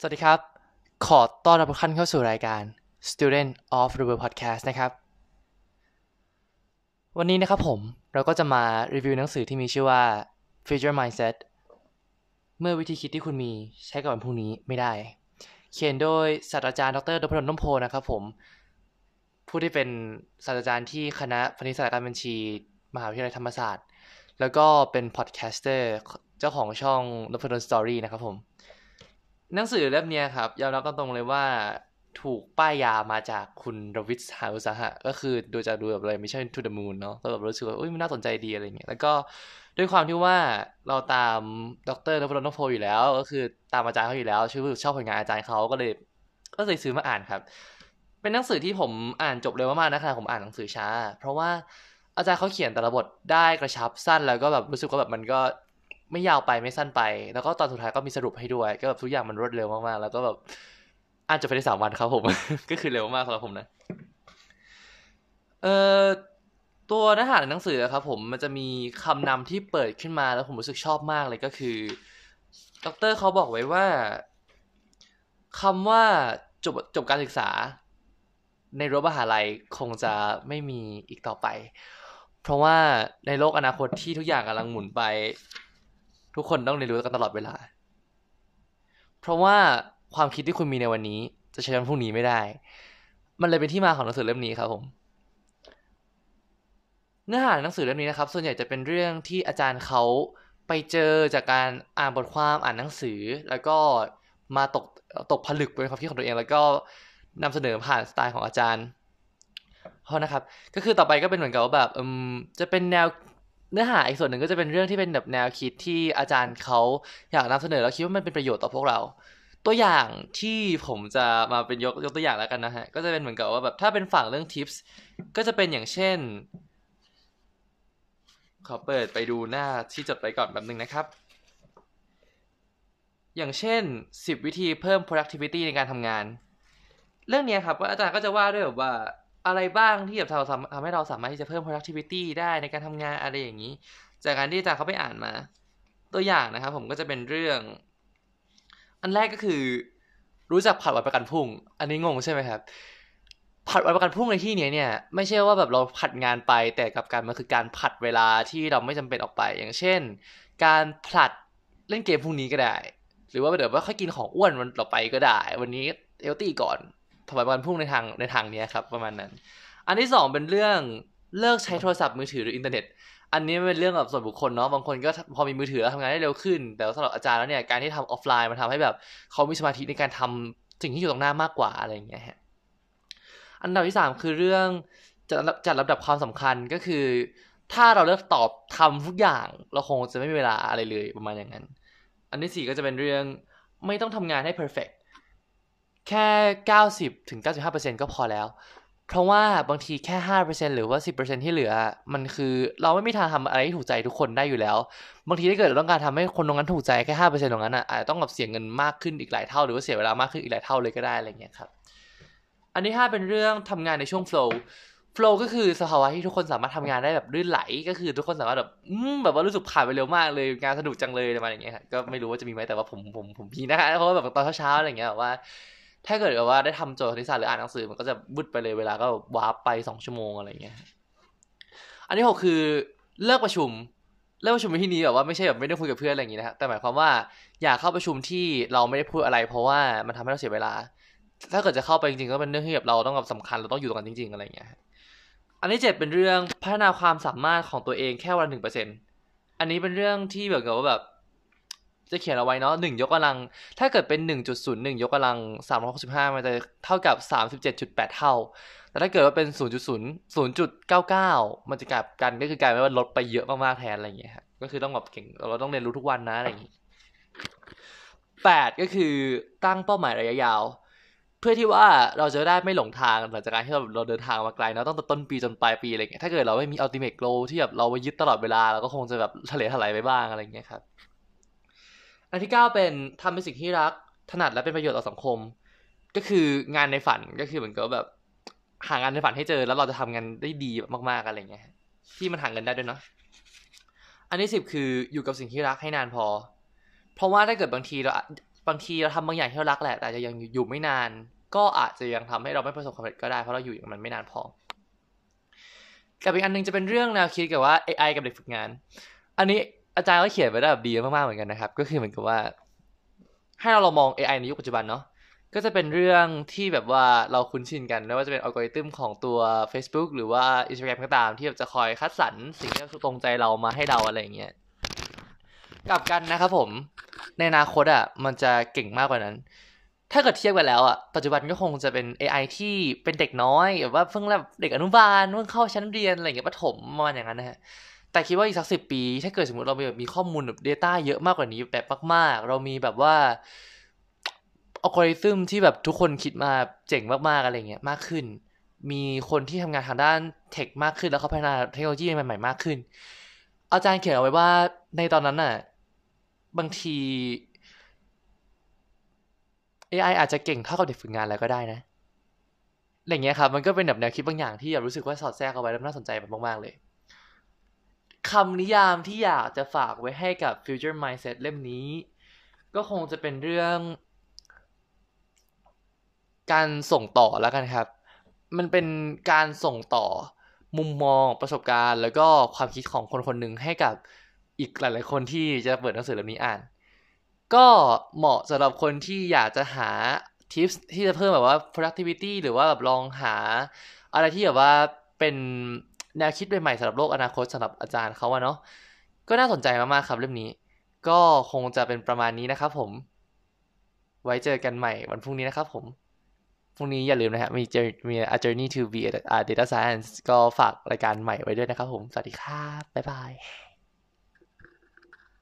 สวัสดีครับ ขอต้อนรับทุกท่านเข้าสู่รายการ Student of the World Podcast นะครับ วันนี้นะครับผมเราก็จะมารีวิวหนังสือที่มีชื่อว่า Future Mindset เมื่อวิธีคิดที่คุณมีใช้กับวันพรุ่งนี้ไม่ได้ เขียนโดยศาสตราจารย์ดร.นภดล ร่มโพธิ์นะครับผม ผู้ที่เป็นศาสตราจารย์ที่คณะพาณิชยศาสตร์และการบัญชี มหาวิทยาลัยธรรมศาสตร์ แล้วก็เป็น podcasterเจ้าของช่องนพดลสตอรี่นะครับผม หนังสือเล่มนี้ครับยอมรับตรงๆเลยว่าถูกป้ายยามาจากคุณรวิทย์หาอุตสาหะ ก็คือดูจากดูแบบอะไรไม่ใช่ to the moon เนาะก็แบบรู้สึกว่าอุ้ยมันน่าสนใจดีอะไรเงี้ยแล้วก็ด้วยความที่ว่าเราตามดรนพดลนพโพอยู่แล้ว ก็คือตามอาจารย์เขาอยู่แล้วชื่อชอบผลงานอาจารย์เขาก็เลย ก็เลยซื้อมาอ่านครับ เป็นหนังสือที่ผมอ่านจบเร็วมากๆนะคะผมอ่านหนังสือช้า เพราะว่าอาจารย์เขาเขียนแต่ละบทได้กระชับสั้นแล้วก็แบบรู้สึกว่าแบบมันก็ ไม่ยาวไปไม่สั้นไป แล้วก็ตอนสุดท้ายก็มีสรุปให้ด้วย ก็แบบทุกอย่างมันรวดเร็วมากๆ แล้วก็แบบอ่านจบภายในสามวันครับผม ก็คือเร็วมากสำหรับผมนะ เอ่อตัวเนื้อหาในหนังสือครับผมมันจะมีคำนำที่เปิดขึ้นมาแล้วผมรู้สึกชอบมากเลยก็คือดอกเตอร์เขาบอกไว้ว่าคำว่าจบจบการศึกษา ในรั้วมหาลัยคงจะไม่มีอีกต่อไป เพราะว่าในโลกอนาคตที่ทุกอย่างกำลังหมุนไป ทุกคนต้องเรียนรู้กันตลอดเวลา เพราะว่าความคิดที่คุณมีในวันนี้ จะใช้วันพรุ่งนี้ไม่ได้ มันเลยเป็นที่มาของหนังสือเล่มนี้ครับผมเนื้อหาหนังสือเล่มนี้นะครับ ส่วนใหญ่จะเป็นเรื่องที่อาจารย์เขาไปเจอจากการอ่านบทความอ่านหนังสือ แล้วก็มาตกตกผลึกเป็นความคิดของตัวเอง แล้วก็นำเสนอผ่านสไตล์ของอาจารย์เพราะนะครับ ก็คือต่อไปก็เป็นเหมือนกับว่าแบบจะเป็นแนว เนื้อหาอีกส่วนหนึ่งก็จะเป็นเรื่องที่เป็นแบบแนวคิดที่อาจารย์เขาอยากนำเสนอแล้วคิดว่ามันเป็นประโยชน์ต่อพวกเรา ตัวอย่างที่ผมจะมาเป็นยกยกตัวอย่างแล้วกันนะฮะ ก็จะเป็นเหมือนกับว่าแบบถ้าเป็นฝั่งเรื่องทิปส์ก็จะเป็นอย่างเช่น ขอเปิดไปดูหน้าที่จดไปก่อนแบบนึงนะครับ อย่างเช่น 10 วิธีเพิ่ม productivity ในการทำงาน เรื่องนี้ครับอาจารย์ก็จะว่าด้วยแบบว่า อะไรบ้างที่แบบเราทำให้เราสามารถที่จะเพิ่ม productivity ได้ในการทำงานอะไรอย่างนี้ จากการที่อาจารย์เขาไปอ่านมา ตัวอย่างนะครับ ผมก็จะเป็นเรื่อง อันแรกก็คือ รู้จักผัดวันประกันพรุ่ง อันนี้งงใช่ไหมครับผัดวันประกันพรุ่งในที่นี้เนี่ยไม่ใช่ว่าแบบเราผัดงานไปแต่กับการมันคือการผัดเวลาที่เราไม่จำเป็นออกไป อย่างเช่น การผลัดเล่นเกมพรุ่งนี้ก็ได้ หรือว่าเดี๋ยวว่าค่อยกินของอ้วนวันต่อไปก็ได้ วันนี้ healthy ก่อน ถวายวันพุ่งในทางในทางนี้ครับประมาณนั้น อันที่สองเป็นเรื่องเลิกใช้โทรศัพท์มือถือหรืออินเทอร์เน็ต อันนี้เป็นเรื่องแบบส่วนบุคคลเนาะบางคนก็พอมีมือถือแล้วทำงานได้เร็วขึ้น แต่สำหรับอาจารย์แล้วเนี่ยการที่ทำออฟไลน์มันทำให้แบบเขามีสมาธิในการทำสิ่งที่อยู่ตรงหน้ามากกว่าอะไรอย่างเงี้ยฮะอันดับที่สามคือเรื่องจัดจัดลำดับความสำคัญก็คือ ถ้าเราเลือกตอบทำทุกอย่างเราคงจะไม่มีเวลาอะไรเลยประมาณอย่างนั้น อันที่สี่ก็จะเป็นเรื่องไม่ต้องทำงานให้ perfect แค่ 90ถึง95%ก็พอแล้ว เพราะว่าบางทีแค่ 5%หรือว่า 10%ที่เหลือ มันคือเราไม่มีทางทำอะไรที่ถูกใจทุกคนได้อยู่แล้ว บางทีถ้าเกิดเราต้องการทำให้คนตรงนั้นถูกใจแค่ 5%ตรงนั้นอะอาจจะต้องแบบเสียเงินมากขึ้นอีกหลายเท่า หรือว่าเสียเวลามากขึ้นอีกหลายเท่าเลยก็ได้อะไรเงี้ยครับอันที่5เป็นเรื่องทำงานในช่วง flow flow ก็คือสภาวะที่ทุกคนสามารถทำงานได้แบบลื่นไหล ก็คือทุกคนสามารถแบบอืมแบบว่ารู้สึกผ่านไปเร็วมากเลยงานสนุกจังเลยอะไรอย่างเงี้ยก็ไม่รู้ว่าจะมีไหมแต่ว่าผมผมผมมีนะคะเพราะว่าแบบตอนเช้าๆอะไรเงี้ยแบบว่า ถ้าเกิดแบบว่าได้ทำโจทย์คณิตศาสตร์หรืออ่านหนังสือมันก็จะบุดไปเลยเวลาก็วาร์ปไปสองชั่วโมงอะไรเงี้ย อันที่หกคือเลิกประชุมเลิกประชุมในที่นี้แบบว่าไม่ใช่แบบไม่ได้คุยกับเพื่อนอะไรอย่างงี้นะครับแต่หมายความว่าอยากเข้าประชุมที่เราไม่ได้พูดอะไร เพราะว่ามันทำให้เราเสียเวลา ถ้าเกิดจะเข้าไปจริงๆก็เป็นเรื่องที่แบบเราต้องแบบสำคัญเราต้องอยู่ตรงนั้นจริง ๆอะไรเงี้ยอันที่เจ็ดเป็นเรื่องพัฒนาความสามารถของตัวเองแค่วันหนึ่งเปอร์เซ็นอันนี้เป็นเรื่องที่แบบกับว่าแบบ จะเขียนเอาไว้เนาะหนึ่งยกกำลัง ถ้าเกิดเป็นหนึ่งจุดศูนย์หนึ่งยกกำลังสามร้อยหกสิบห้ามันจะเท่ากับสามสิบเจ็ดจุดแปดเท่า แต่ถ้าเกิดว่าเป็นศูนย์จุดศูนย์ศูนย์จุดเก้าเก้ามันจะกลับกันก็คือกลายเป็นว่าลดไปเยอะมากๆแทนอะไรอย่างเงี้ยครับก็คือต้องแบบเก่งเราต้องเรียนรู้ทุกวันนะอะไรอย่างงี้แปดก็คือตั้งเป้าหมายระยะยาว เพื่อที่ว่าเราจะได้ไม่หลงทางหลังจากการที่เราเราเดินทางมาไกลเนาะตั้งแต่ต้นปีจนปลายปีอะไรเงี้ยถ้าเกิดเราไม่มี ultimate goal ที่แบบเราไปยึดตลอดเวลาเราก็คงจะแบบทะเลถลายไปบ้างอะไรเงี้ยครับ อันที่เก้าเป็นทำเป็นสิ่งที่รักถนัดและเป็นประโยชน์ต่อสังคม ก็คืองานในฝันก็คือเหมือนกับแบบ หางานในฝันให้เจอ แล้วเราจะทำงานได้ดีมากๆอะไรเงี้ยที่มันหาเงินได้ด้วยเนาะอันที่สิบคืออยู่กับสิ่งที่รักให้นานพอ เพราะว่าถ้าเกิดบางทีเราบางทีเราทำบางอย่างที่เรารักแหละ แต่จะยังอยู่ไม่นาน ก็อาจจะยังทำให้เราไม่ประสบความสำเร็จก็ได้เพราะเราอยู่กับมันไม่นานพอกับอีกอันนึงจะเป็นเรื่องแนวคิดกับว่า AI กับเด็กฝึกงาน อันนี้ อาจารย์ก็เขียนไว้ได้แบบดีมากๆเหมือนกันนะครับ ก็คือเหมือนกับว่า ให้เราลองมอง AI ในยุคปัจจุบันเนาะก็จะเป็นเรื่องที่แบบว่าเราคุ้นชินกันไม่ว่าจะเป็นอัลกอริทึมของตัว Facebook หรือว่า Instagram ก็ตามที่แบบจะคอยคัดสรรสิ่งที่ตรงใจเรามาให้เราอะไรอย่างเงี้ยกลับกันนะครับผมในอนาคตอะมันจะเก่งมากกว่านั้น ถ้าเกิดเทียบกันแล้วอะปัจจุบันก็คงจะเป็น AI ที่เป็นเด็กน้อยแบบว่าเพิ่งแบบเด็กอนุบาลเพิ่งเข้าชั้นเรียนอะไรอย่างเงี้ยประถมประมาณอย่างนั้นนะฮะ แต่คิดว่าอีกสักสิปี ถ้าเกิดสมมติเรามีแบบมีข้อมูลแบบ Data เยอะมากกว่านี้แบบมาก ๆ เรามีแบบว่าอัลกอริทึมที่แบบทุกคนคิดมาเจ๋งมากๆอะไรเงี้ยมากขึ้น มีคนที่ทำงานทางด้านเทคมากขึ้น แล้วเขาพัฒนาเทคโนโลยีใหม่ๆมากขึ้น อาจารย์เขียนเอาไว้ว่าในตอนนั้นน่ะบางที AI อาจจะเก่งเท่ากับเด็กฝึกงานแล้วก็ได้นะอะไรเงี้ยครับมันก็เป็นแบบแนวคิดบางอย่างที่แบบรู้สึกว่าสอดแทรกเอาไว้แล้วน่าสนใจแบบมากๆเลย คำนิยามที่อยากจะฝากไว้ให้กับ Future Mindset เล่มนี้ ก็คงจะเป็นเรื่อง การส่งต่อแล้วกันครับ มันเป็นการส่งต่อมุมมองประสบการณ์ แล้วก็ความคิดของคนคนหนึ่งให้กับอีกหลาย ๆ คนที่จะเปิดหนังสือเล่มนี้อ่าน ก็เหมาะสำหรับคนที่อยากจะหาทิปที่จะเพิ่มแบบว่า productivity หรือว่าแบบลองหาอะไรที่แบบว่าเป็น แนวคิดใหม่ๆสำหรับโลกอนาคตสำหรับอาจารย์เขาอะเนาะก็น่าสนใจมากๆครับเรื่องนี้ ก็คงจะเป็นประมาณนี้นะครับผม ไว้เจอกันใหม่วันพรุ่งนี้นะครับผมพรุ่งนี้อย่าลืมนะครับมีเจอมี a journey to be a data science ก็ฝากรายการใหม่ไว้ด้วยนะครับผม สวัสดีครับ บ๊ายบาย